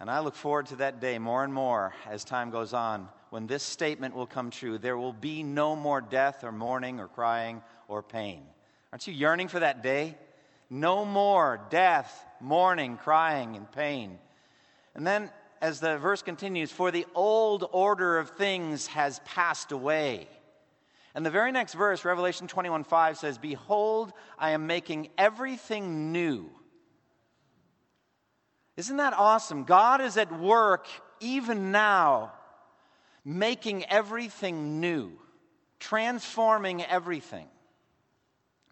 and I look forward to that day more and more as time goes on, when this statement will come true. There will be no more death or mourning or crying or pain. Aren't you yearning for that day? No more death, mourning, crying, and pain. And then, as the verse continues, for the old order of things has passed away. And the very next verse, Revelation 21 5 says, Behold, I am making everything new. Isn't that awesome? God is at work even now, making everything new, transforming everything.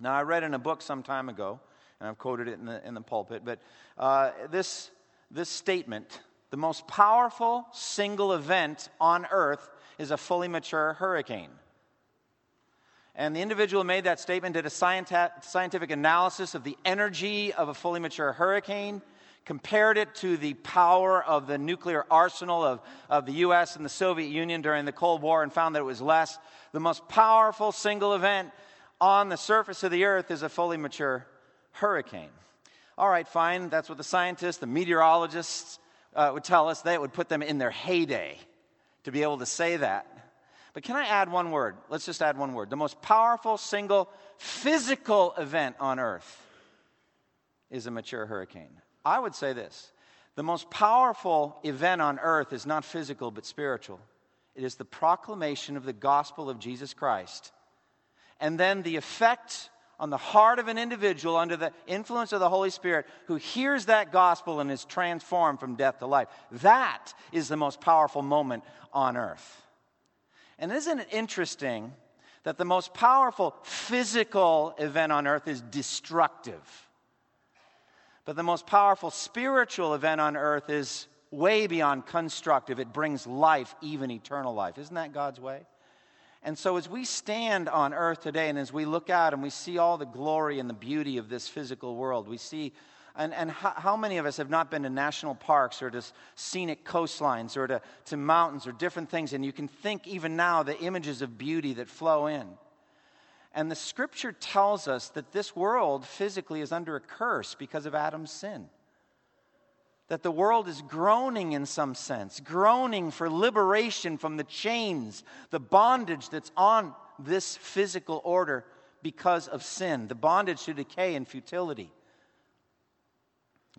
Now, I read in a book some time ago, and I've quoted it in the, in the pulpit, but uh, this, this statement the most powerful single event on earth is a fully mature hurricane. And the individual who made that statement did a scientific analysis of the energy of a fully mature hurricane, compared it to the power of the nuclear arsenal of, of the US and the Soviet Union during the Cold War, and found that it was less. The most powerful single event on the surface of the earth is a fully mature hurricane. All right, fine. That's what the scientists, the meteorologists uh, would tell us. That would put them in their heyday to be able to say that. But can I add one word? Let's just add one word. The most powerful single physical event on earth is a mature hurricane. I would say this the most powerful event on earth is not physical but spiritual. It is the proclamation of the gospel of Jesus Christ and then the effect on the heart of an individual under the influence of the Holy Spirit who hears that gospel and is transformed from death to life. That is the most powerful moment on earth. And isn't it interesting that the most powerful physical event on earth is destructive? But the most powerful spiritual event on earth is way beyond constructive. It brings life, even eternal life. Isn't that God's way? And so, as we stand on earth today and as we look out and we see all the glory and the beauty of this physical world, we see, and, and how, how many of us have not been to national parks or to scenic coastlines or to, to mountains or different things? And you can think even now the images of beauty that flow in. And the scripture tells us that this world physically is under a curse because of Adam's sin that the world is groaning in some sense, groaning for liberation from the chains, the bondage that's on this physical order because of sin, the bondage to decay and futility.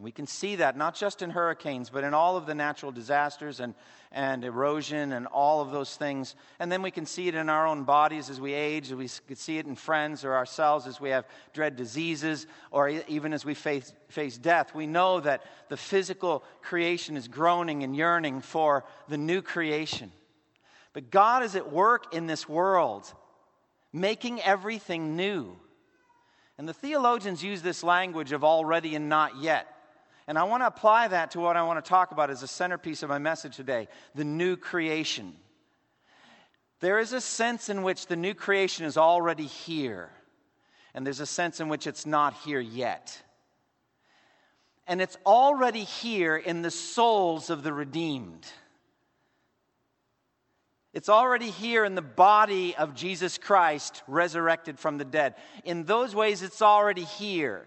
We can see that not just in hurricanes, but in all of the natural disasters and, and erosion and all of those things. And then we can see it in our own bodies as we age, we can see it in friends or ourselves as we have dread diseases, or even as we face, face death. We know that the physical creation is groaning and yearning for the new creation. But God is at work in this world, making everything new. And the theologians use this language of already and not yet. And I want to apply that to what I want to talk about as a centerpiece of my message today the new creation. There is a sense in which the new creation is already here, and there's a sense in which it's not here yet. And it's already here in the souls of the redeemed. It's already here in the body of Jesus Christ resurrected from the dead. In those ways, it's already here.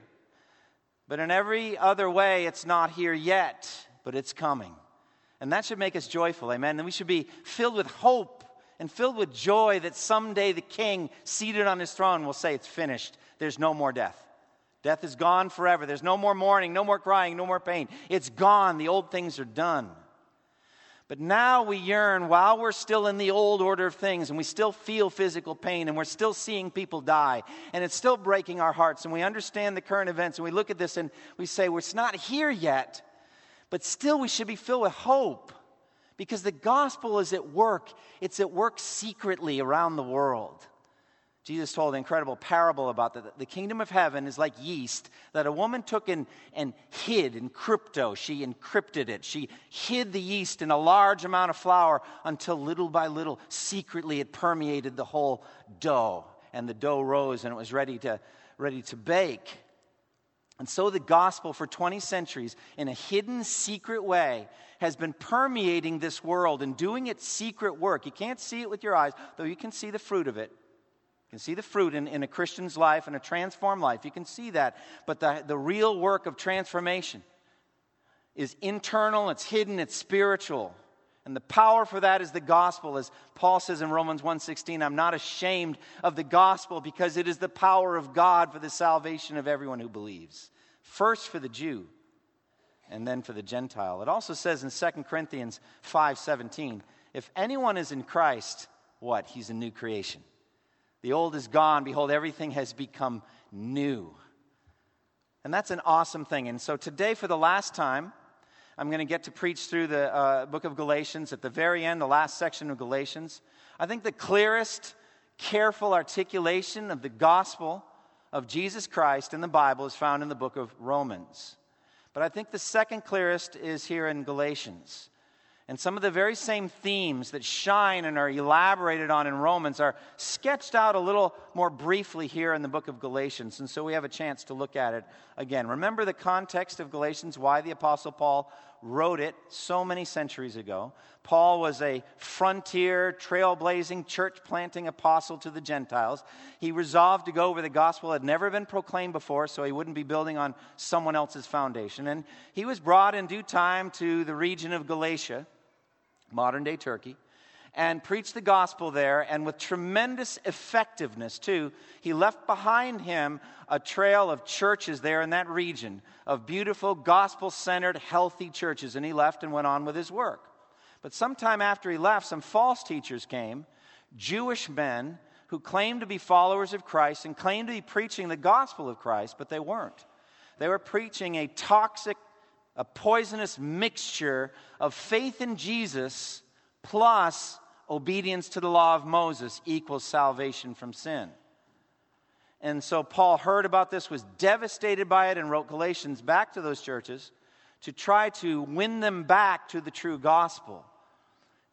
But in every other way, it's not here yet, but it's coming. And that should make us joyful, amen? And we should be filled with hope and filled with joy that someday the king, seated on his throne, will say, It's finished. There's no more death. Death is gone forever. There's no more mourning, no more crying, no more pain. It's gone. The old things are done. But now we yearn while we're still in the old order of things and we still feel physical pain and we're still seeing people die and it's still breaking our hearts and we understand the current events and we look at this and we say, well, it's not here yet, but still we should be filled with hope because the gospel is at work. It's at work secretly around the world. Jesus told an incredible parable about that. The kingdom of heaven is like yeast that a woman took and, and hid in crypto. She encrypted it. She hid the yeast in a large amount of flour until little by little, secretly, it permeated the whole dough. And the dough rose and it was ready to, ready to bake. And so the gospel for 20 centuries, in a hidden, secret way, has been permeating this world and doing its secret work. You can't see it with your eyes, though you can see the fruit of it can see the fruit in, in a Christian's life and a transformed life. You can see that. But the, the real work of transformation is internal, it's hidden, it's spiritual. And the power for that is the gospel as Paul says in Romans 1:16, I'm not ashamed of the gospel because it is the power of God for the salvation of everyone who believes. First for the Jew and then for the Gentile. It also says in 2 Corinthians 5:17, if anyone is in Christ, what? He's a new creation. The old is gone. Behold, everything has become new. And that's an awesome thing. And so today, for the last time, I'm going to get to preach through the uh, book of Galatians at the very end, the last section of Galatians. I think the clearest, careful articulation of the gospel of Jesus Christ in the Bible is found in the book of Romans. But I think the second clearest is here in Galatians. And some of the very same themes that shine and are elaborated on in Romans are sketched out a little more briefly here in the book of Galatians. And so we have a chance to look at it again. Remember the context of Galatians, why the Apostle Paul wrote it so many centuries ago. Paul was a frontier, trailblazing, church planting apostle to the Gentiles. He resolved to go where the gospel had never been proclaimed before, so he wouldn't be building on someone else's foundation. And he was brought in due time to the region of Galatia modern day Turkey, and preached the gospel there. And with tremendous effectiveness, too, he left behind him a trail of churches there in that region, of beautiful, gospel centered, healthy churches. And he left and went on with his work. But sometime after he left, some false teachers came, Jewish men who claimed to be followers of Christ and claimed to be preaching the gospel of Christ, but they weren't. They were preaching a toxic a poisonous mixture of faith in Jesus plus obedience to the law of Moses equals salvation from sin. And so Paul heard about this, was devastated by it, and wrote Galatians back to those churches to try to win them back to the true gospel.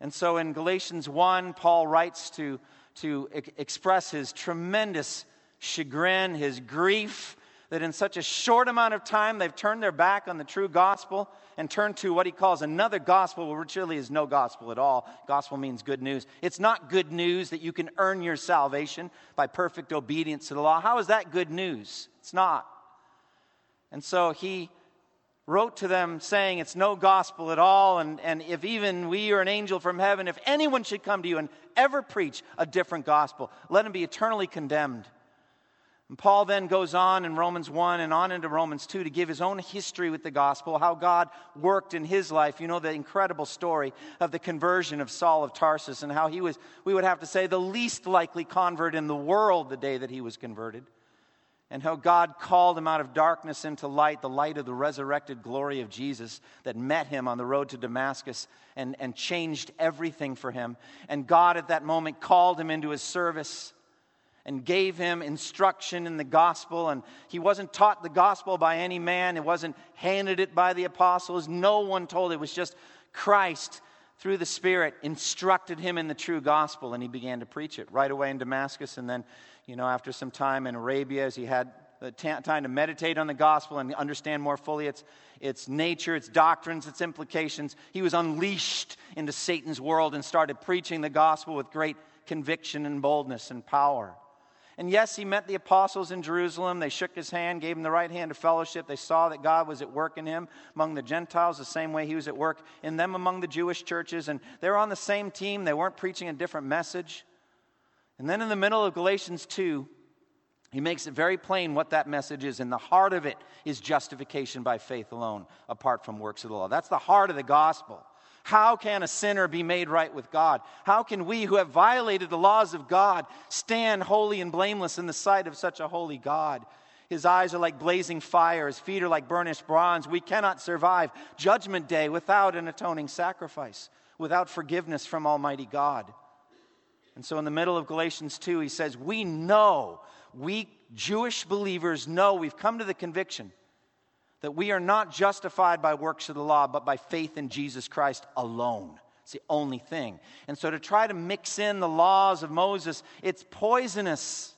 And so in Galatians 1, Paul writes to, to express his tremendous chagrin, his grief that in such a short amount of time they've turned their back on the true gospel and turned to what he calls another gospel, which really is no gospel at all. Gospel means good news. It's not good news that you can earn your salvation by perfect obedience to the law. How is that good news? It's not. And so he wrote to them saying it's no gospel at all. And, and if even we or an angel from heaven, if anyone should come to you and ever preach a different gospel, let him be eternally condemned. And Paul then goes on in Romans 1 and on into Romans 2 to give his own history with the gospel, how God worked in his life. You know the incredible story of the conversion of Saul of Tarsus and how he was, we would have to say, the least likely convert in the world the day that he was converted. And how God called him out of darkness into light, the light of the resurrected glory of Jesus that met him on the road to Damascus and, and changed everything for him. And God at that moment called him into his service and gave him instruction in the gospel. And he wasn't taught the gospel by any man, it wasn't handed it by the apostles. No one told it. It was just Christ through the Spirit instructed him in the true gospel, and he began to preach it right away in Damascus. And then, you know, after some time in Arabia, as he had the time to meditate on the gospel and understand more fully its, its nature, its doctrines, its implications, he was unleashed into Satan's world and started preaching the gospel with great conviction and boldness and power. And yes, he met the apostles in Jerusalem. They shook his hand, gave him the right hand of fellowship. They saw that God was at work in him among the Gentiles, the same way he was at work in them among the Jewish churches. And they were on the same team, they weren't preaching a different message. And then in the middle of Galatians 2, he makes it very plain what that message is. And the heart of it is justification by faith alone, apart from works of the law. That's the heart of the gospel. How can a sinner be made right with God? How can we who have violated the laws of God stand holy and blameless in the sight of such a holy God? His eyes are like blazing fire, his feet are like burnished bronze. We cannot survive Judgment Day without an atoning sacrifice, without forgiveness from Almighty God. And so in the middle of Galatians 2, he says, We know, we Jewish believers know, we've come to the conviction that we are not justified by works of the law, but by faith in Jesus Christ alone. It's the only thing. And so to try to mix in the laws of Moses, it's poisonous.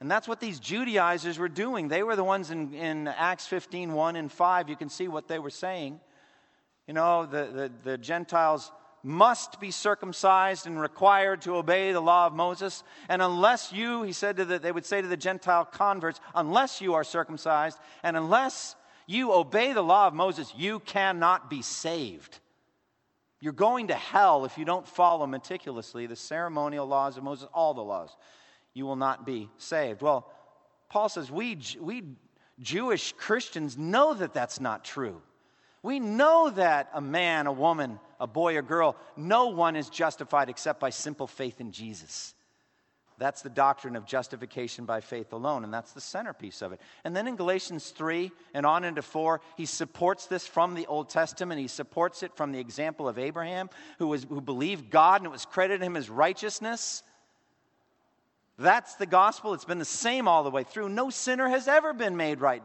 And that's what these Judaizers were doing. They were the ones in, in Acts 15 1 and 5. You can see what they were saying. You know, the, the, the Gentiles must be circumcised and required to obey the law of Moses. And unless you, he said to the, they would say to the Gentile converts, unless you are circumcised and unless you obey the law of Moses, you cannot be saved. You're going to hell if you don't follow meticulously the ceremonial laws of Moses, all the laws. You will not be saved. Well, Paul says we, we Jewish Christians know that that's not true. We know that a man, a woman, a boy or girl, no one is justified except by simple faith in Jesus. That's the doctrine of justification by faith alone, and that's the centerpiece of it. And then in Galatians 3 and on into 4, he supports this from the Old Testament. He supports it from the example of Abraham, who, was, who believed God and it was credited him as righteousness. That's the gospel. It's been the same all the way through. No sinner has ever been made right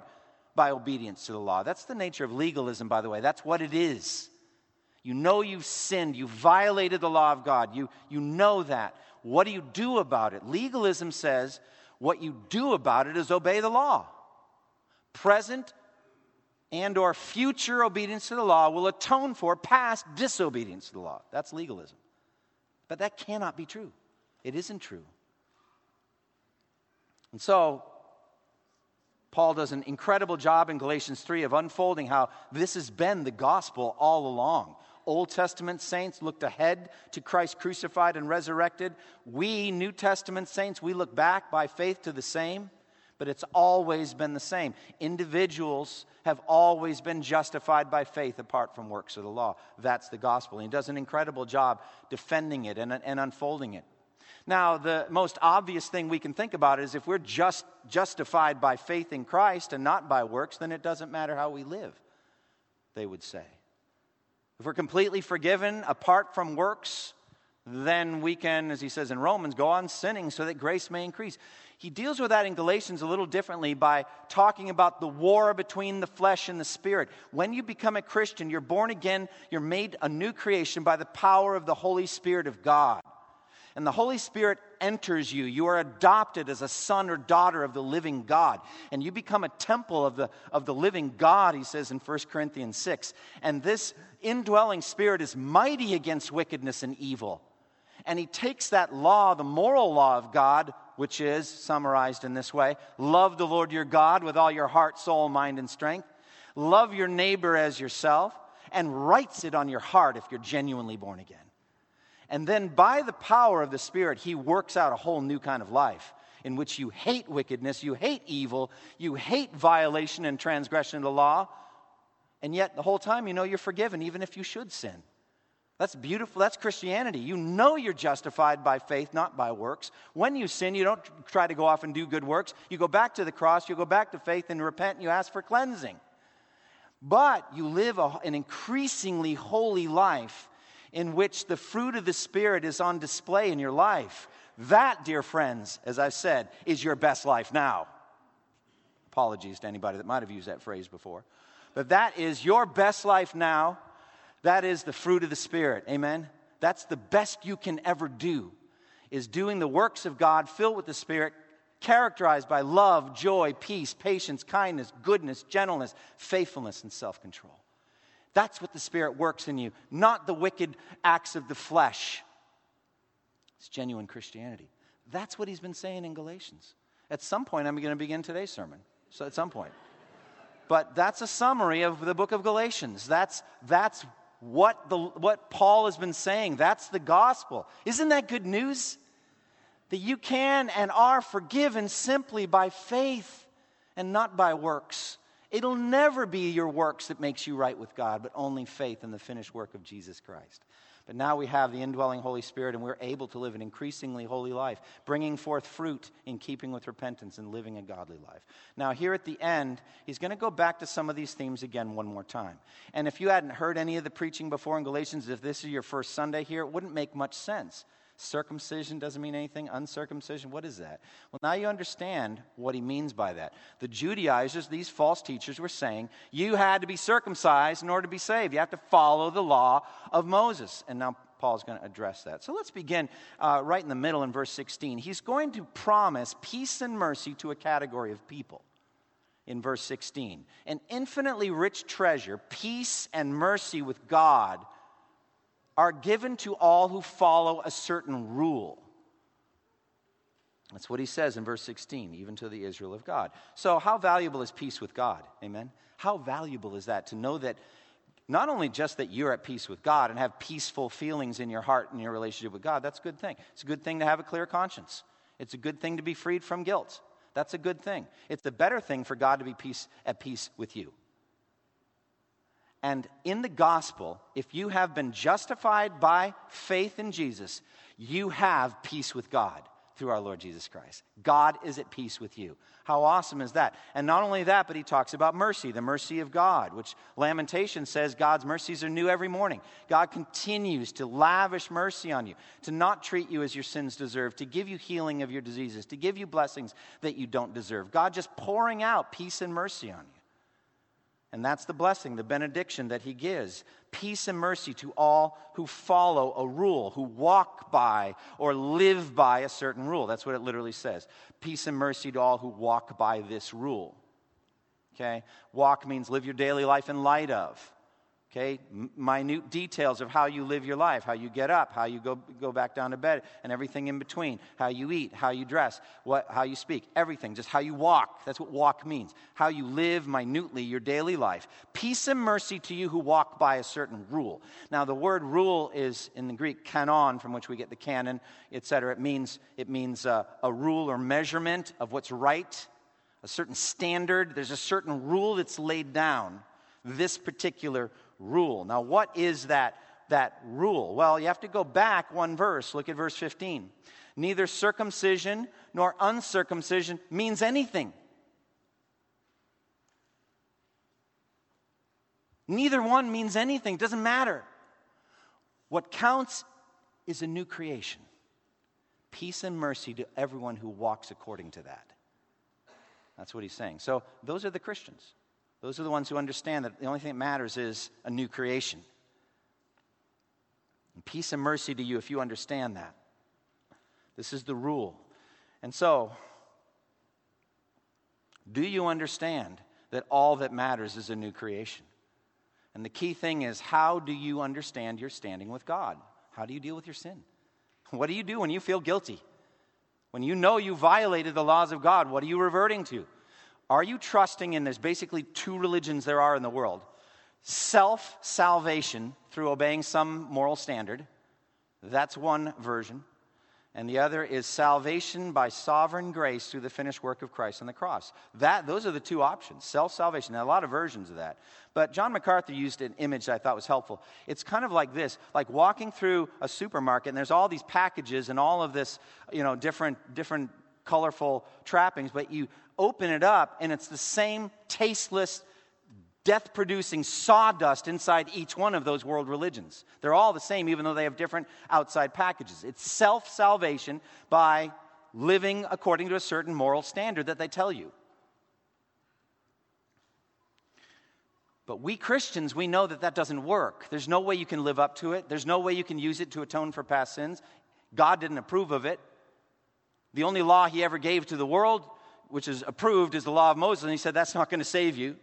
by obedience to the law. That's the nature of legalism, by the way. That's what it is. You know you've sinned, you violated the law of God. You, you know that. What do you do about it? Legalism says what you do about it is obey the law. Present and or future obedience to the law will atone for past disobedience to the law. That's legalism. But that cannot be true. It isn't true. And so, Paul does an incredible job in Galatians 3 of unfolding how this has been the gospel all along. Old Testament saints looked ahead to Christ crucified and resurrected. We, New Testament saints, we look back by faith to the same, but it's always been the same. Individuals have always been justified by faith apart from works of the law. That's the gospel. He does an incredible job defending it and, and unfolding it. Now, the most obvious thing we can think about is if we're just justified by faith in Christ and not by works, then it doesn't matter how we live, they would say. If we're completely forgiven apart from works, then we can, as he says in Romans, go on sinning so that grace may increase. He deals with that in Galatians a little differently by talking about the war between the flesh and the spirit. When you become a Christian, you're born again, you're made a new creation by the power of the Holy Spirit of God and the Holy Spirit enters you. You are adopted as a son or daughter of the living God. And you become a temple of the, of the living God, he says in 1 Corinthians 6. And this indwelling spirit is mighty against wickedness and evil. And he takes that law, the moral law of God, which is summarized in this way love the Lord your God with all your heart, soul, mind, and strength. Love your neighbor as yourself, and writes it on your heart if you're genuinely born again. And then by the power of the Spirit, He works out a whole new kind of life in which you hate wickedness, you hate evil, you hate violation and transgression of the law, and yet the whole time you know you're forgiven, even if you should sin. That's beautiful. That's Christianity. You know you're justified by faith, not by works. When you sin, you don't try to go off and do good works. You go back to the cross, you go back to faith and repent, and you ask for cleansing. But you live a, an increasingly holy life in which the fruit of the Spirit is on display in your life. That, dear friends, as I've said, is your best life now. Apologies to anybody that might have used that phrase before. But that is your best life now. That is the fruit of the Spirit. Amen? That's the best you can ever do, is doing the works of God filled with the Spirit, characterized by love, joy, peace, patience, kindness, goodness, gentleness, faithfulness, and self control. That's what the Spirit works in you, not the wicked acts of the flesh. It's genuine Christianity. That's what he's been saying in Galatians. At some point, I'm going to begin today's sermon. So, at some point. But that's a summary of the book of Galatians. That's, that's what, the, what Paul has been saying. That's the gospel. Isn't that good news? That you can and are forgiven simply by faith and not by works. It'll never be your works that makes you right with God, but only faith in the finished work of Jesus Christ. But now we have the indwelling Holy Spirit, and we're able to live an increasingly holy life, bringing forth fruit in keeping with repentance and living a godly life. Now, here at the end, he's going to go back to some of these themes again one more time. And if you hadn't heard any of the preaching before in Galatians, if this is your first Sunday here, it wouldn't make much sense Circumcision doesn't mean anything. Uncircumcision, what is that? Well, now you understand what he means by that. The Judaizers, these false teachers, were saying you had to be circumcised in order to be saved. You have to follow the law of Moses. And now Paul's going to address that. So let's begin uh, right in the middle in verse 16. He's going to promise peace and mercy to a category of people in verse 16. An infinitely rich treasure, peace and mercy with God are given to all who follow a certain rule. That's what he says in verse 16, even to the Israel of God. So, how valuable is peace with God? Amen? How valuable is that to know that not only just that you're at peace with God and have peaceful feelings in your heart and your relationship with God, that's a good thing. It's a good thing to have a clear conscience. It's a good thing to be freed from guilt. That's a good thing. It's a better thing for God to be peace, at peace with you. And in the gospel, if you have been justified by faith in Jesus, you have peace with God through our Lord Jesus Christ. God is at peace with you. How awesome is that? And not only that, but he talks about mercy, the mercy of God, which Lamentation says God's mercies are new every morning. God continues to lavish mercy on you, to not treat you as your sins deserve, to give you healing of your diseases, to give you blessings that you don't deserve. God just pouring out peace and mercy on you. And that's the blessing, the benediction that he gives. Peace and mercy to all who follow a rule, who walk by or live by a certain rule. That's what it literally says. Peace and mercy to all who walk by this rule. Okay? Walk means live your daily life in light of okay? Minute details of how you live your life how you get up how you go, go back down to bed and everything in between. How you eat how you dress what, how you speak everything. Just how you walk. That's what walk means. How you live minutely your daily life. Peace and mercy to you who walk by a certain rule. Now the word rule is in the greek canon from which we get the canon etc it means it means uh, a rule or measurement of what's right a certain standard. There's a certain rule that's laid down. This particular rule. Now, what is that, that rule? Well, you have to go back one verse. Look at verse 15. Neither circumcision nor uncircumcision means anything. Neither one means anything. It doesn't matter. What counts is a new creation. Peace and mercy to everyone who walks according to that. That's what he's saying. So, those are the Christians. Those are the ones who understand that the only thing that matters is a new creation. And peace and mercy to you if you understand that. This is the rule. And so, do you understand that all that matters is a new creation? And the key thing is how do you understand your standing with God? How do you deal with your sin? What do you do when you feel guilty? When you know you violated the laws of God, what are you reverting to? Are you trusting in there's basically two religions there are in the world self salvation through obeying some moral standard? That's one version. And the other is salvation by sovereign grace through the finished work of Christ on the cross. That, those are the two options self salvation. A lot of versions of that. But John MacArthur used an image that I thought was helpful. It's kind of like this like walking through a supermarket, and there's all these packages and all of this, you know, different, different colorful trappings, but you open it up and it's the same tasteless, death producing sawdust inside each one of those world religions. They're all the same, even though they have different outside packages. It's self salvation by living according to a certain moral standard that they tell you. But we Christians, we know that that doesn't work. There's no way you can live up to it. There's no way you can use it to atone for past sins. God didn't approve of it. The only law he ever gave to the world, which is approved, is the law of Moses. And he said, that's not going to save you.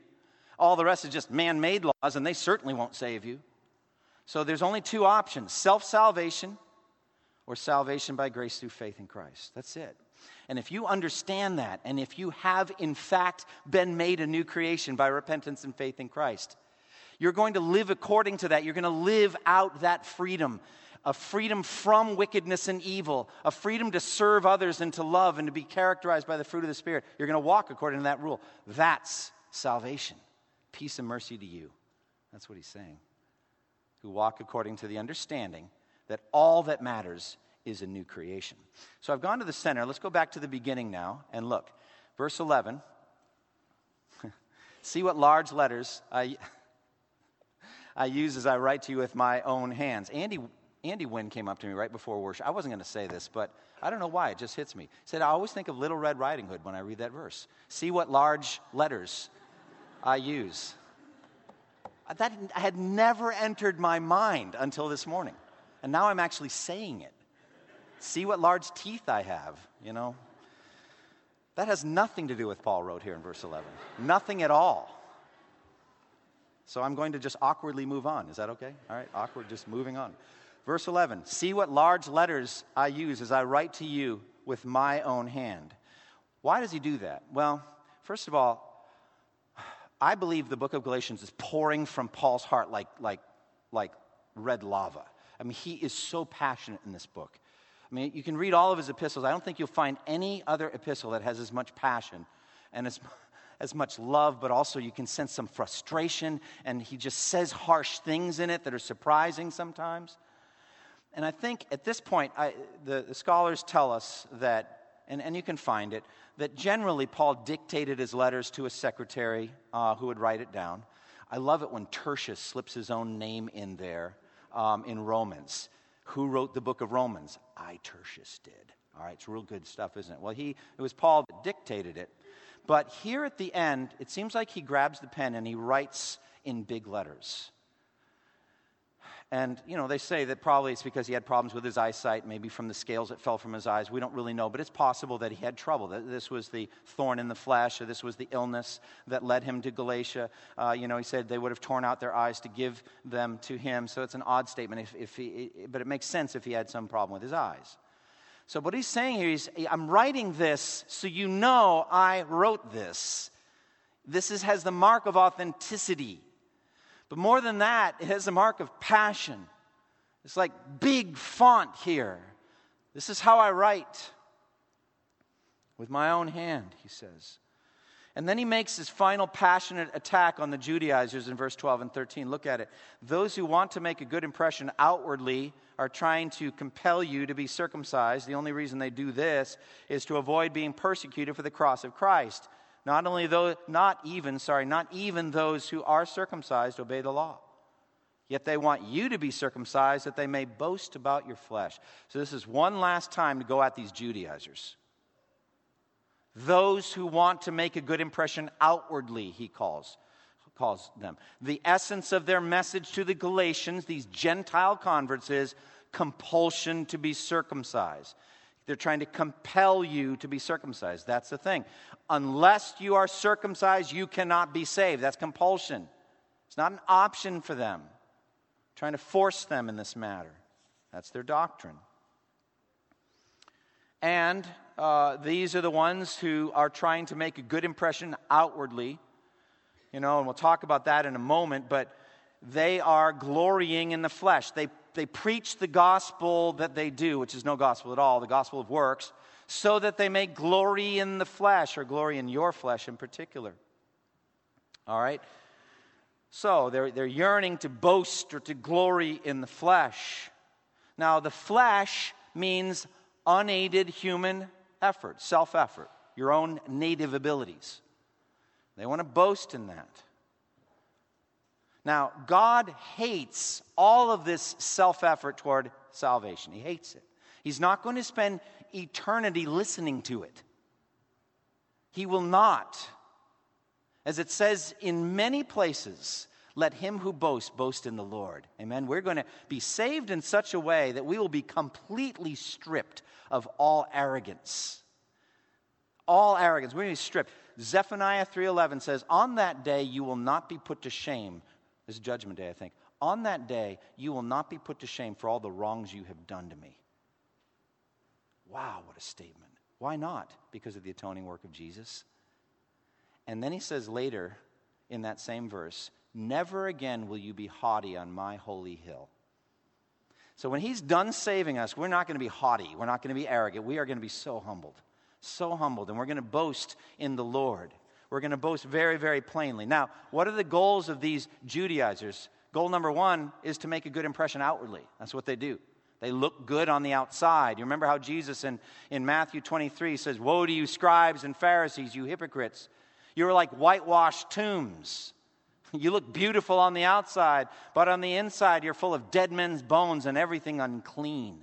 All the rest is just man made laws, and they certainly won't save you. So there's only two options self salvation or salvation by grace through faith in Christ. That's it. And if you understand that, and if you have in fact been made a new creation by repentance and faith in Christ, you're going to live according to that. You're going to live out that freedom a freedom from wickedness and evil, a freedom to serve others and to love and to be characterized by the fruit of the Spirit. You're going to walk according to that rule. That's salvation. Peace and mercy to you. That's what he's saying. Who walk according to the understanding that all that matters is a new creation. So I've gone to the center. Let's go back to the beginning now and look. Verse 11. See what large letters I, I use as I write to you with my own hands. Andy Andy Wynn came up to me right before worship. I wasn't going to say this, but I don't know why. It just hits me. He said, I always think of Little Red Riding Hood when I read that verse. See what large letters I use. Uh, that had never entered my mind until this morning. And now I'm actually saying it. See what large teeth I have, you know? That has nothing to do with Paul wrote here in verse 11. Nothing at all. So I'm going to just awkwardly move on. Is that okay? All right, awkward, just moving on. Verse 11 See what large letters I use as I write to you with my own hand. Why does he do that? Well, first of all, I believe the book of Galatians is pouring from Paul's heart like, like, like red lava. I mean, he is so passionate in this book. I mean, you can read all of his epistles. I don't think you'll find any other epistle that has as much passion and as, as much love, but also you can sense some frustration, and he just says harsh things in it that are surprising sometimes. And I think at this point, I, the, the, scholars tell us that, and, and you can find it, that generally Paul dictated his letters to a secretary uh, who would write it down. I love it when Tertius slips his own name in there um, in Romans. Who wrote the book of Romans? I, Tertius, did. All right, it's real good stuff, isn't it? Well, he, it was Paul that dictated it. But here at the end, it seems like he grabs the pen and he writes in big letters. And, you know, they say that probably it's because he had problems with his eyesight, maybe from the scales that fell from his eyes. We don't really know, but it's possible that he had trouble. That this was the thorn in the flesh, or this was the illness that led him to Galatia. Uh, you know, he said they would have torn out their eyes to give them to him. So it's an odd statement, if, if he, but it makes sense if he had some problem with his eyes. So what he's saying here is, I'm writing this so you know I wrote this. This is, has the mark of authenticity. But more than that, it has a mark of passion. It's like big font here. This is how I write with my own hand, he says. And then he makes his final passionate attack on the Judaizers in verse 12 and 13. Look at it. Those who want to make a good impression outwardly are trying to compel you to be circumcised. The only reason they do this is to avoid being persecuted for the cross of Christ. Not only though, not even, sorry, not even those who are circumcised obey the law. Yet they want you to be circumcised that they may boast about your flesh. So this is one last time to go at these Judaizers. Those who want to make a good impression outwardly, he calls, calls them. The essence of their message to the Galatians, these Gentile converts, is compulsion to be circumcised. They're trying to compel you to be circumcised. That's the thing. Unless you are circumcised, you cannot be saved. That's compulsion. It's not an option for them. Trying to force them in this matter. That's their doctrine. And uh, these are the ones who are trying to make a good impression outwardly. You know, and we'll talk about that in a moment, but they are glorying in the flesh. They they preach the gospel that they do, which is no gospel at all, the gospel of works, so that they may glory in the flesh, or glory in your flesh in particular. All right? So they're, they're yearning to boast or to glory in the flesh. Now, the flesh means unaided human effort, self effort, your own native abilities. They want to boast in that. Now, God hates all of this self effort toward salvation. He hates it. He's not going to spend eternity listening to it. He will not. As it says in many places, let him who boasts boast in the Lord. Amen. We're going to be saved in such a way that we will be completely stripped of all arrogance. All arrogance. We're going to be stripped. Zephaniah 3:11 says, "On that day you will not be put to shame, is Judgment Day, I think. On that day, you will not be put to shame for all the wrongs you have done to me. Wow, what a statement. Why not? Because of the atoning work of Jesus. And then he says later in that same verse, Never again will you be haughty on my holy hill. So when he's done saving us, we're not going to be haughty. We're not going to be arrogant. We are going to be so humbled. So humbled. And we're going to boast in the Lord. We're going to boast very, very plainly. Now, what are the goals of these Judaizers? Goal number one is to make a good impression outwardly. That's what they do. They look good on the outside. You remember how Jesus in, in Matthew 23 says, Woe to you, scribes and Pharisees, you hypocrites! You are like whitewashed tombs. You look beautiful on the outside, but on the inside, you're full of dead men's bones and everything unclean.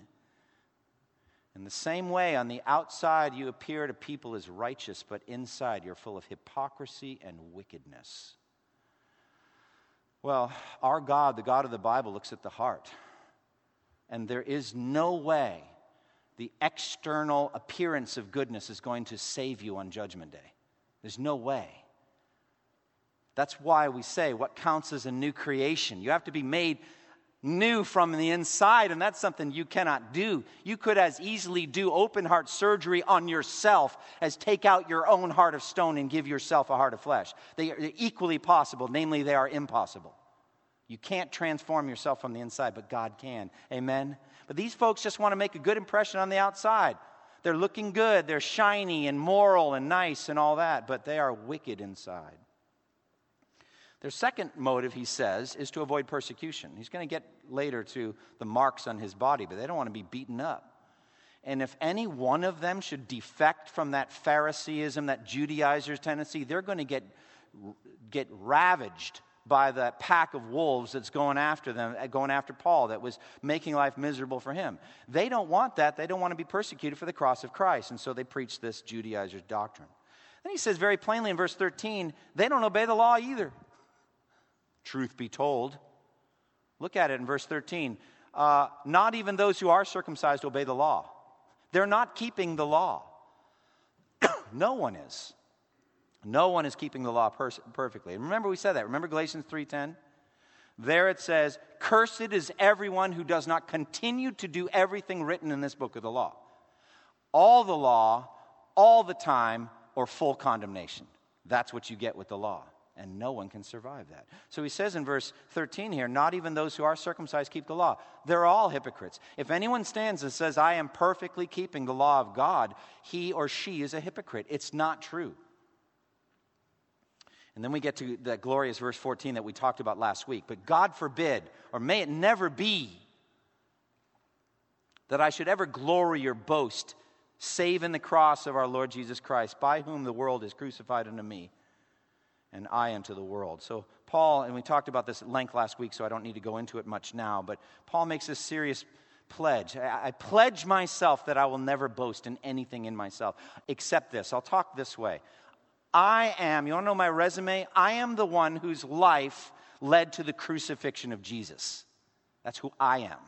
In the same way, on the outside, you appear to people as righteous, but inside, you're full of hypocrisy and wickedness. Well, our God, the God of the Bible, looks at the heart. And there is no way the external appearance of goodness is going to save you on Judgment Day. There's no way. That's why we say what counts as a new creation. You have to be made new from the inside, and that's something you cannot do. You could as easily do open heart surgery on yourself as take out your own heart of stone and give yourself a heart of flesh. They are equally possible, namely, they are impossible. You can't transform yourself from the inside, but God can. Amen? But these folks just want to make a good impression on the outside. They're looking good, they're shiny and moral and nice and all that, but they are wicked inside. Their second motive, he says, is to avoid persecution. He's going to get later to the marks on his body, but they don't want to be beaten up. And if any one of them should defect from that Phariseeism, that Judaizer's tendency, they're going to get, get ravaged by the pack of wolves that's going after them, uh, going after Paul, that was making life miserable for him. They don't want that. They don't want to be persecuted for the cross of Christ. And so they preach this Judaizer's doctrine. Then he says very plainly in verse 13, they don't obey the law either truth be told. Look at it in verse 13. Uh, not even those who are circumcised obey the law. They're not keeping the law. no one is. No one is keeping the law perfectly. And remember we said that. Remember Galatians 3:10? There it says, "Cursed is everyone who does not continue to do everything written in this book of the law." All the law, all the time, or full condemnation. That's what you get with the law and no one can survive that. So he says in verse 13 here, not even those who are circumcised keep the law. They're all hypocrites. If anyone stands and says, I am perfectly keeping the law of God, he or she is a hypocrite. It's not true. And then we get to that glorious verse 14 that we talked about last week. But God forbid, or may it never be, that I should ever glory or boast save in the cross of our Lord Jesus Christ, by whom the world is crucified unto me and I unto the world. So, Paul, and we talked about this at length last week, so I don't need to go into it much now, but Paul makes this serious pledge. I, I pledge myself that I will never boast in anything in myself except this. I'll talk this way. I am, you want to know my resume? I am the one whose life led to the crucifixion of Jesus. That's who I am.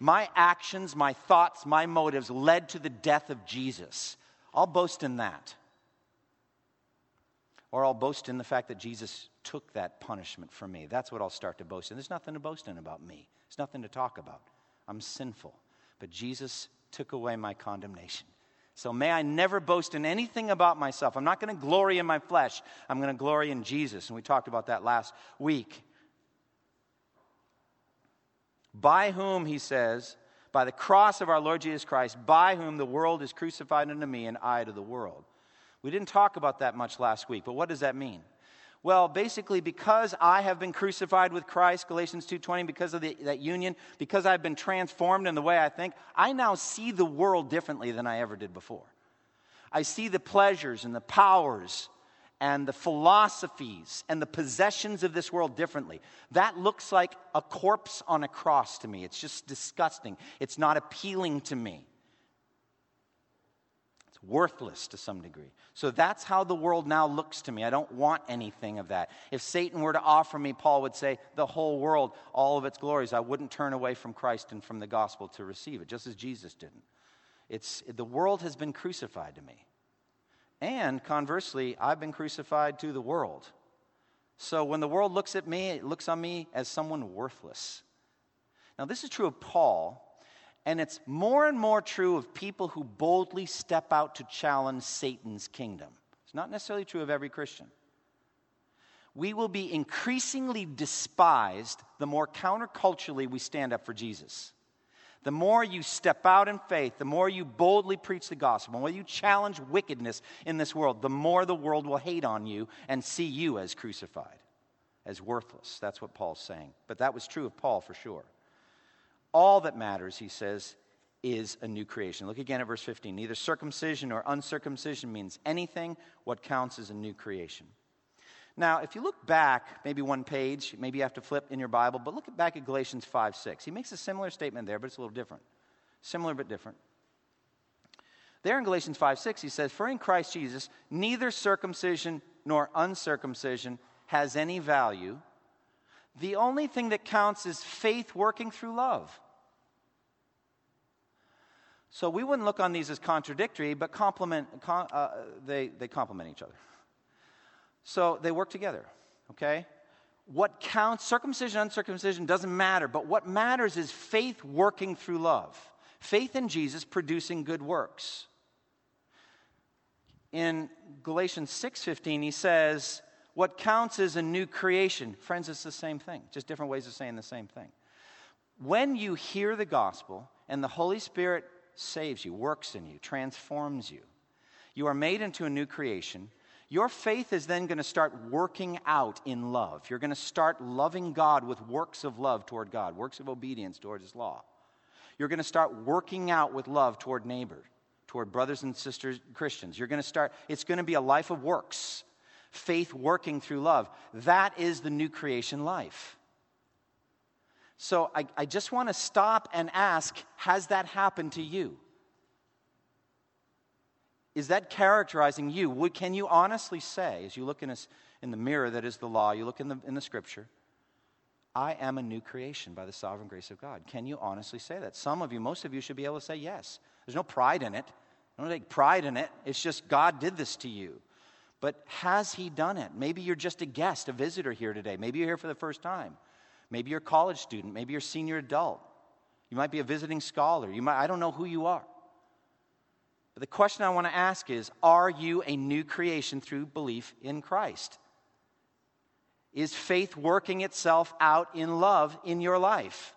My actions, my thoughts, my motives led to the death of Jesus. I'll boast in that. Or I'll boast in the fact that Jesus took that punishment for me. That's what I'll start to boast in. There's nothing to boast in about me, there's nothing to talk about. I'm sinful. But Jesus took away my condemnation. So may I never boast in anything about myself. I'm not going to glory in my flesh. I'm going to glory in Jesus. And we talked about that last week. By whom, he says, by the cross of our Lord Jesus Christ, by whom the world is crucified unto me and I to the world. We didn't talk about that much last week, but what does that mean? Well, basically, because I have been crucified with Christ, Galatians 2.20, because of the, that union, because I've been transformed in the way I think, I now see the world differently than I ever did before. I see the pleasures and the powers and the philosophies and the possessions of this world differently. That looks like a corpse on a cross to me. It's just disgusting. It's not appealing to me worthless to some degree. So that's how the world now looks to me. I don't want anything of that. If Satan were to offer me, Paul would say, the whole world, all of its glories, I wouldn't turn away from Christ and from the gospel to receive it, just as Jesus didn't. It's, the world has been crucified to me. And conversely, I've been crucified to the world. So when the world looks at me, it looks on me as someone worthless. Now, this is true of Paul and it's more and more true of people who boldly step out to challenge Satan's kingdom. It's not necessarily true of every Christian. We will be increasingly despised the more counterculturally we stand up for Jesus. The more you step out in faith, the more you boldly preach the gospel, the more you challenge wickedness in this world, the more the world will hate on you and see you as crucified, as worthless. That's what Paul's saying. But that was true of Paul for sure. All that matters, he says, is a new creation. Look again at verse 15. Neither circumcision nor uncircumcision means anything. What counts is a new creation. Now, if you look back, maybe one page, maybe you have to flip in your Bible, but look back at Galatians 5 6. He makes a similar statement there, but it's a little different. Similar but different. There in Galatians 5 6, he says, For in Christ Jesus, neither circumcision nor uncircumcision has any value. The only thing that counts is faith working through love. So we wouldn't look on these as contradictory, but complement, uh, they, they complement each other. So they work together, okay? What counts, circumcision, uncircumcision, doesn't matter, but what matters is faith working through love. Faith in Jesus producing good works. In Galatians 6:15 he says, "What counts is a new creation." Friends, it's the same thing, just different ways of saying the same thing. When you hear the gospel and the Holy Spirit saves you, works in you, transforms you, you are made into a new creation your faith is then going to start working out in love. You're going to start loving God with works of love toward God, works of obedience toward His law. You're going to start working out with love toward neighbor, toward brothers and sisters, Christians. You're going to start, it's going to be a life of works, faith working through love. That is the new creation life. So I, I just want to stop and ask Has that happened to you? Is that characterizing you? Can you honestly say, as you look in, a, in the mirror that is the law, you look in the, in the scripture, I am a new creation by the sovereign grace of God? Can you honestly say that? Some of you, most of you, should be able to say yes. There's no pride in it. Don't take pride in it. It's just God did this to you. But has He done it? Maybe you're just a guest, a visitor here today. Maybe you're here for the first time. Maybe you're a college student. Maybe you're a senior adult. You might be a visiting scholar. You might, I don't know who you are. But the question I want to ask is Are you a new creation through belief in Christ? Is faith working itself out in love in your life?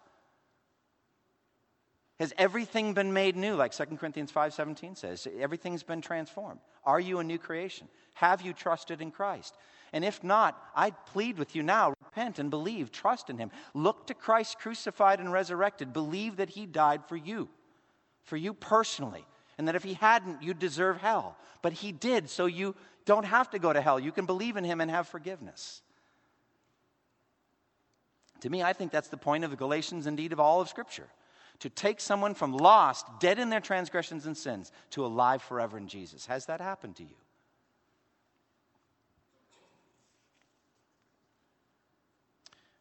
Has everything been made new, like 2 Corinthians 5:17 says? Everything's been transformed. Are you a new creation? Have you trusted in Christ? And if not, I plead with you now repent and believe, trust in Him. Look to Christ crucified and resurrected. Believe that He died for you, for you personally and that if he hadn't, you'd deserve hell. But he did, so you don't have to go to hell. You can believe in him and have forgiveness. To me, I think that's the point of the Galatians, indeed, of all of Scripture. To take someone from lost, dead in their transgressions and sins, to alive forever in Jesus. Has that happened to you?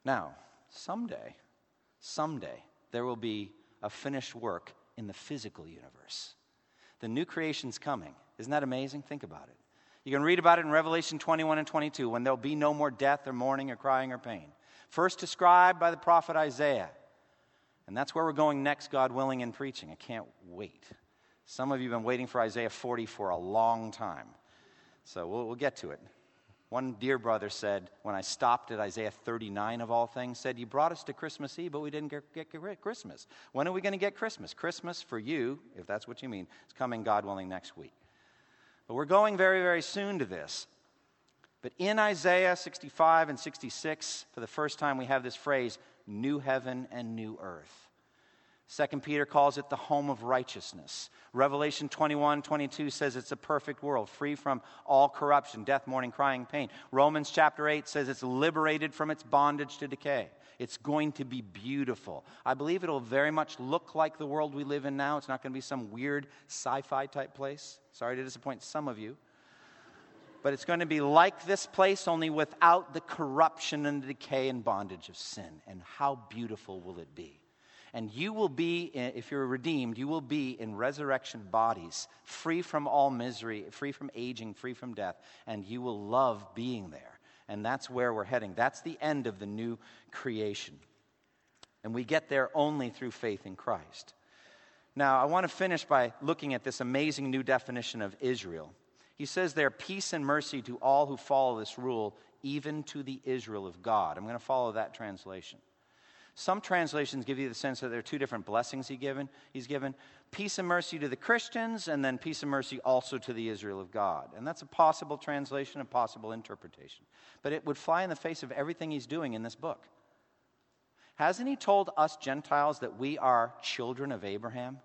Now, someday, someday, there will be a finished work in the physical universe. The new creation's coming. Isn't that amazing? Think about it. You can read about it in Revelation 21 and 22 when there'll be no more death or mourning or crying or pain. First described by the prophet Isaiah. And that's where we're going next, God willing, in preaching. I can't wait. Some of you have been waiting for Isaiah 40 for a long time. So we'll, we'll get to it. One dear brother said, when I stopped at Isaiah 39 of all things, said, You brought us to Christmas Eve, but we didn't get, Christmas. When are we going to get Christmas? Christmas for you, if that's what you mean, is coming, God willing, next week. But we're going very, very soon to this. But in Isaiah 65 and 66, for the first time, we have this phrase, new heaven and new earth. Second Peter calls it the home of righteousness. Revelation 21, 22 says it's a perfect world, free from all corruption, death, mourning, crying, pain. Romans chapter 8 says it's liberated from its bondage to decay. It's going to be beautiful. I believe it'll very much look like the world we live in now. It's not going to be some weird sci fi type place. Sorry to disappoint some of you. But it's going to be like this place, only without the corruption and the decay and bondage of sin. And how beautiful will it be? And you will be, if you're redeemed, you will be in resurrection bodies, free from all misery, free from aging, free from death, and you will love being there. And that's where we're heading. That's the end of the new creation. And we get there only through faith in Christ. Now, I want to finish by looking at this amazing new definition of Israel. He says there, peace and mercy to all who follow this rule, even to the Israel of God. I'm going to follow that translation. Some translations give you the sense that there are two different blessings he given, he's given peace and mercy to the Christians, and then peace and mercy also to the Israel of God. And that's a possible translation, a possible interpretation. But it would fly in the face of everything he's doing in this book. Hasn't he told us Gentiles that we are children of Abraham?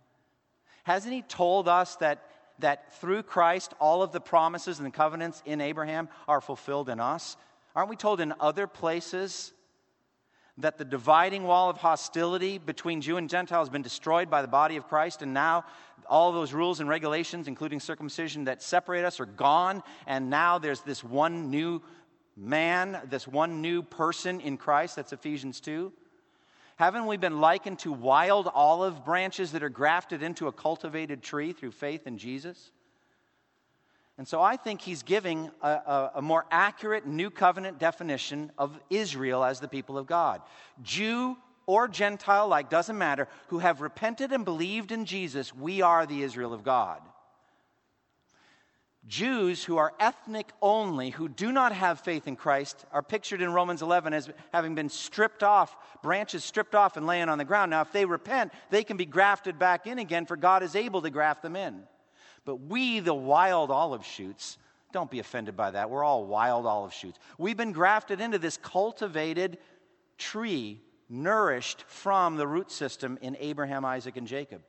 Hasn't he told us that, that through Christ all of the promises and the covenants in Abraham are fulfilled in us? Aren't we told in other places that the dividing wall of hostility between Jew and Gentile has been destroyed by the body of Christ, and now all those rules and regulations, including circumcision, that separate us are gone, and now there's this one new man, this one new person in Christ. That's Ephesians 2. Haven't we been likened to wild olive branches that are grafted into a cultivated tree through faith in Jesus? And so I think he's giving a, a, a, more accurate New Covenant definition of Israel as the people of God. Jew or Gentile, like, doesn't matter, who have repented and believed in Jesus, we are the Israel of God. Jews who are ethnic only, who do not have faith in Christ, are pictured in Romans 11 as having been stripped off, branches stripped off and laying on the ground. Now, if they repent, they can be grafted back in again, for God is able to graft them in. But we, the wild olive shoots, don't be offended by that. We're all wild olive shoots. We've been grafted into this cultivated tree, nourished from the root system in Abraham, Isaac, and Jacob.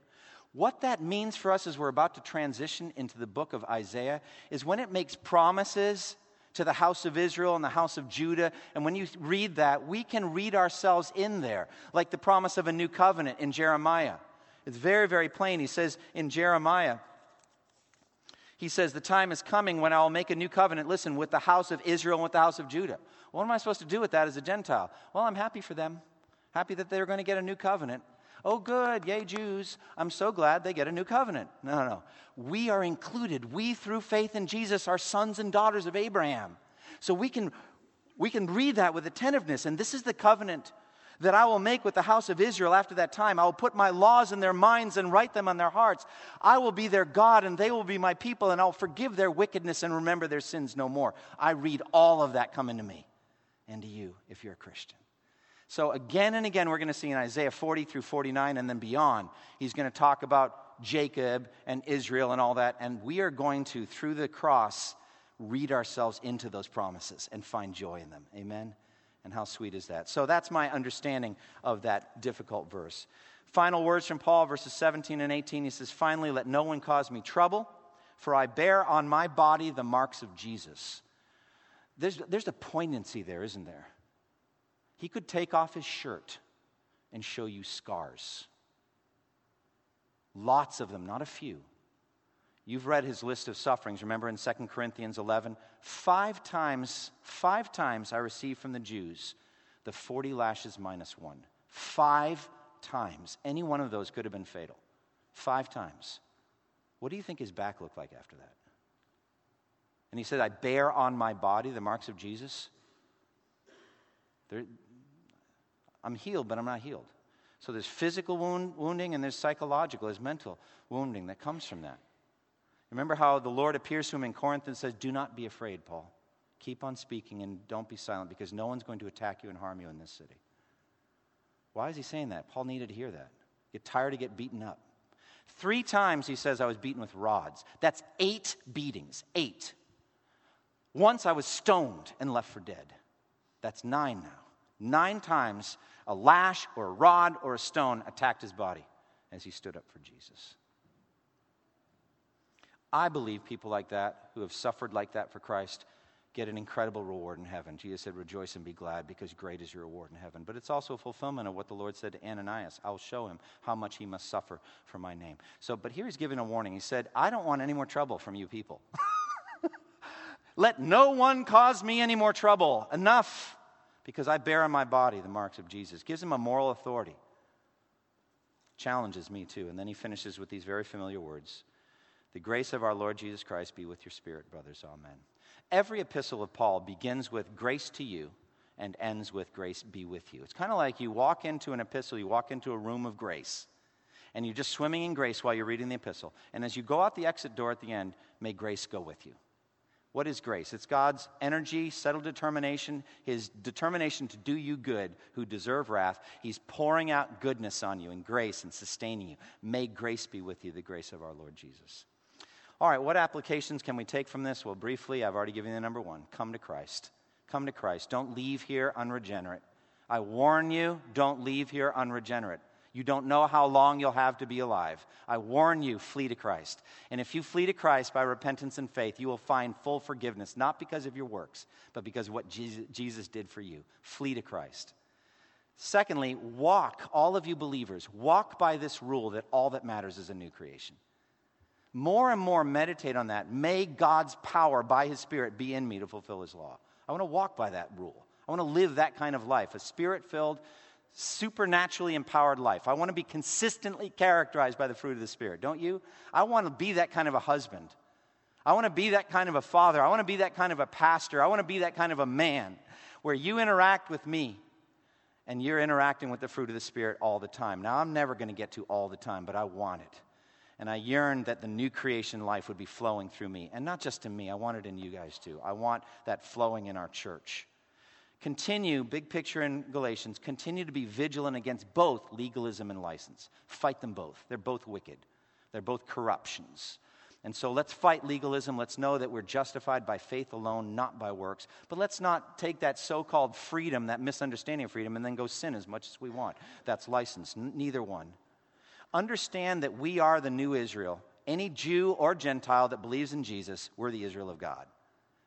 What that means for us as we're about to transition into the book of Isaiah is when it makes promises to the house of Israel and the house of Judah. And when you read that, we can read ourselves in there, like the promise of a new covenant in Jeremiah. It's very, very plain. He says in Jeremiah, he says, The time is coming when I will make a new covenant, listen, with the house of Israel and with the house of Judah. What am I supposed to do with that as a Gentile? Well, I'm happy for them. Happy that they're going to get a new covenant. Oh, good, yay, Jews. I'm so glad they get a new covenant. No, no, no. We are included. We, through faith in Jesus, are sons and daughters of Abraham. So we can, we can read that with attentiveness. And this is the covenant that I will make with the house of Israel after that time. I will put my laws in their minds and write them on their hearts. I will be their God, and they will be my people, and I'll forgive their wickedness and remember their sins no more. I read all of that coming to me and to you if you're a Christian. So, again and again, we're going to see in Isaiah 40 through 49 and then beyond, he's going to talk about Jacob and Israel and all that. And we are going to, through the cross, read ourselves into those promises and find joy in them. Amen? And how sweet is that? So, that's my understanding of that difficult verse. Final words from Paul, verses 17 and 18. He says, Finally, let no one cause me trouble, for I bear on my body the marks of Jesus. There's, there's a poignancy there, isn't there? He could take off his shirt and show you scars. Lots of them, not a few. You've read his list of sufferings. Remember in 2 Corinthians 11? Five times, five times I received from the Jews the 40 lashes minus one. Five times. Any one of those could have been fatal. Five times. What do you think his back looked like after that? And he said, I bear on my body the marks of Jesus. There, I'm healed, but I'm not healed. So there's physical wound, wounding and there's psychological, there's mental wounding that comes from that. Remember how the Lord appears to him in Corinth and says, Do not be afraid, Paul. Keep on speaking and don't be silent because no one's going to attack you and harm you in this city. Why is he saying that? Paul needed to hear that. Get tired of getting beaten up. Three times he says I was beaten with rods. That's eight beatings. Eight. Once I was stoned and left for dead. That's nine now. Nine times a lash or a rod or a stone attacked his body as he stood up for Jesus. I believe people like that, who have suffered like that for Christ, get an incredible reward in heaven. Jesus said, Rejoice and be glad, because great is your reward in heaven. But it's also a fulfillment of what the Lord said to Ananias I'll show him how much he must suffer for my name. So, but here he's giving a warning. He said, I don't want any more trouble from you people. Let no one cause me any more trouble. Enough because I bear on my body the marks of Jesus. Gives him a moral authority. Challenges me too. And then he finishes with these very familiar words The grace of our Lord Jesus Christ be with your spirit, brothers. Amen. Every epistle of Paul begins with grace to you and ends with grace be with you. It's kind of like you walk into an epistle, you walk into a room of grace, and you're just swimming in grace while you're reading the epistle. And as you go out the exit door at the end, may grace go with you. What is grace? It's God's energy, settled determination, his determination to do you good who deserve wrath. He's pouring out goodness on you and grace and sustaining you. May grace be with you, the grace of our Lord Jesus. All right, what applications can we take from this? Well, briefly, I've already given you the number one come to Christ. Come to Christ. Don't leave here unregenerate. I warn you, don't leave here unregenerate. You don't know how long you'll have to be alive. I warn you, flee to Christ. And if you flee to Christ by repentance and faith, you will find full forgiveness, not because of your works, but because of what Jesus did for you. Flee to Christ. Secondly, walk, all of you believers, walk by this rule that all that matters is a new creation. More and more meditate on that. May God's power by His Spirit be in me to fulfill His law. I want to walk by that rule. I want to live that kind of life, a spirit filled, supernaturally empowered life. I want to be consistently characterized by the fruit of the Spirit, don't you? I want to be that kind of a husband. I want to be that kind of a father. I want to be that kind of a pastor. I want to be that kind of a man where you interact with me and you're interacting with the fruit of the Spirit all the time. Now, I'm never going to get to all the time, but I want it. And I yearned that the new creation life would be flowing through me. And not just in me, I want it in you guys too. I want that flowing in our church. Continue, big picture in Galatians, continue to be vigilant against both legalism and license. Fight them both. They're both wicked, they're both corruptions. And so let's fight legalism. Let's know that we're justified by faith alone, not by works. But let's not take that so called freedom, that misunderstanding of freedom, and then go sin as much as we want. That's license. N- neither one. Understand that we are the new Israel. Any Jew or Gentile that believes in Jesus, we're the Israel of God.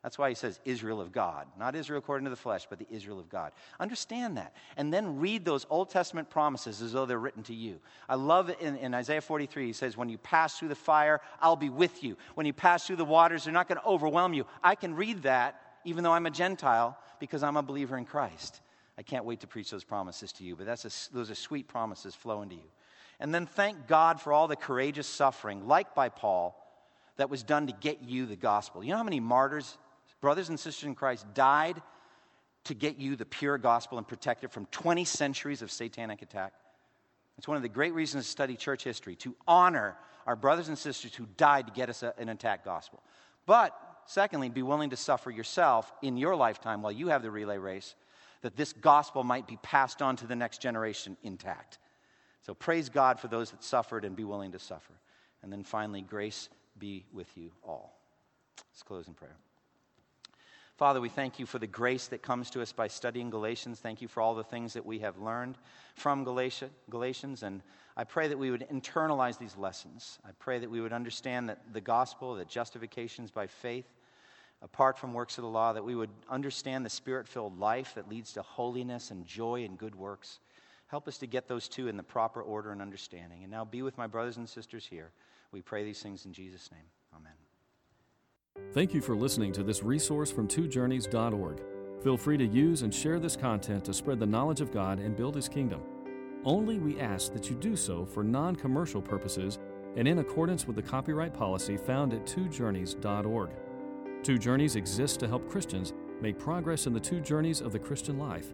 That's why he says Israel of God. Not Israel according to the flesh, but the Israel of God. Understand that. And then read those Old Testament promises as though they're written to you. I love it in, in Isaiah 43. He says, When you pass through the fire, I'll be with you. When you pass through the waters, they're not going to overwhelm you. I can read that even though I'm a Gentile because I'm a believer in Christ. I can't wait to preach those promises to you, but that's a, those are sweet promises flowing to you. And then thank God for all the courageous suffering, like by Paul, that was done to get you the gospel. You know how many martyrs brothers and sisters in Christ, died to get you the pure gospel and protect it from 20 centuries of satanic attack. It's one of the great reasons to study church history, to honor our brothers and sisters who died to get us an intact gospel. But, secondly, be willing to suffer yourself in your lifetime while you have the relay race, that this gospel might be passed on to the next generation intact. So, praise God for those that suffered and be willing to suffer. And then finally, grace be with you all. Let's close in prayer. Father, we thank you for the grace that comes to us by studying Galatians. Thank you for all the things that we have learned from Galatia, Galatians. And I pray that we would internalize these lessons. I pray that we would understand that the gospel, that justification is by faith, apart from works of the law, that we would understand the spirit filled life that leads to holiness and joy and good works. Help us to get those two in the proper order and understanding. And now be with my brothers and sisters here. We pray these things in Jesus' name. Amen. Thank you for listening to this resource from twojourneys.org. Feel free to use and share this content to spread the knowledge of God and build His kingdom. Only we ask that you do so for non commercial purposes and in accordance with the copyright policy found at twojourneys.org. Two Journeys exists to help Christians make progress in the two journeys of the Christian life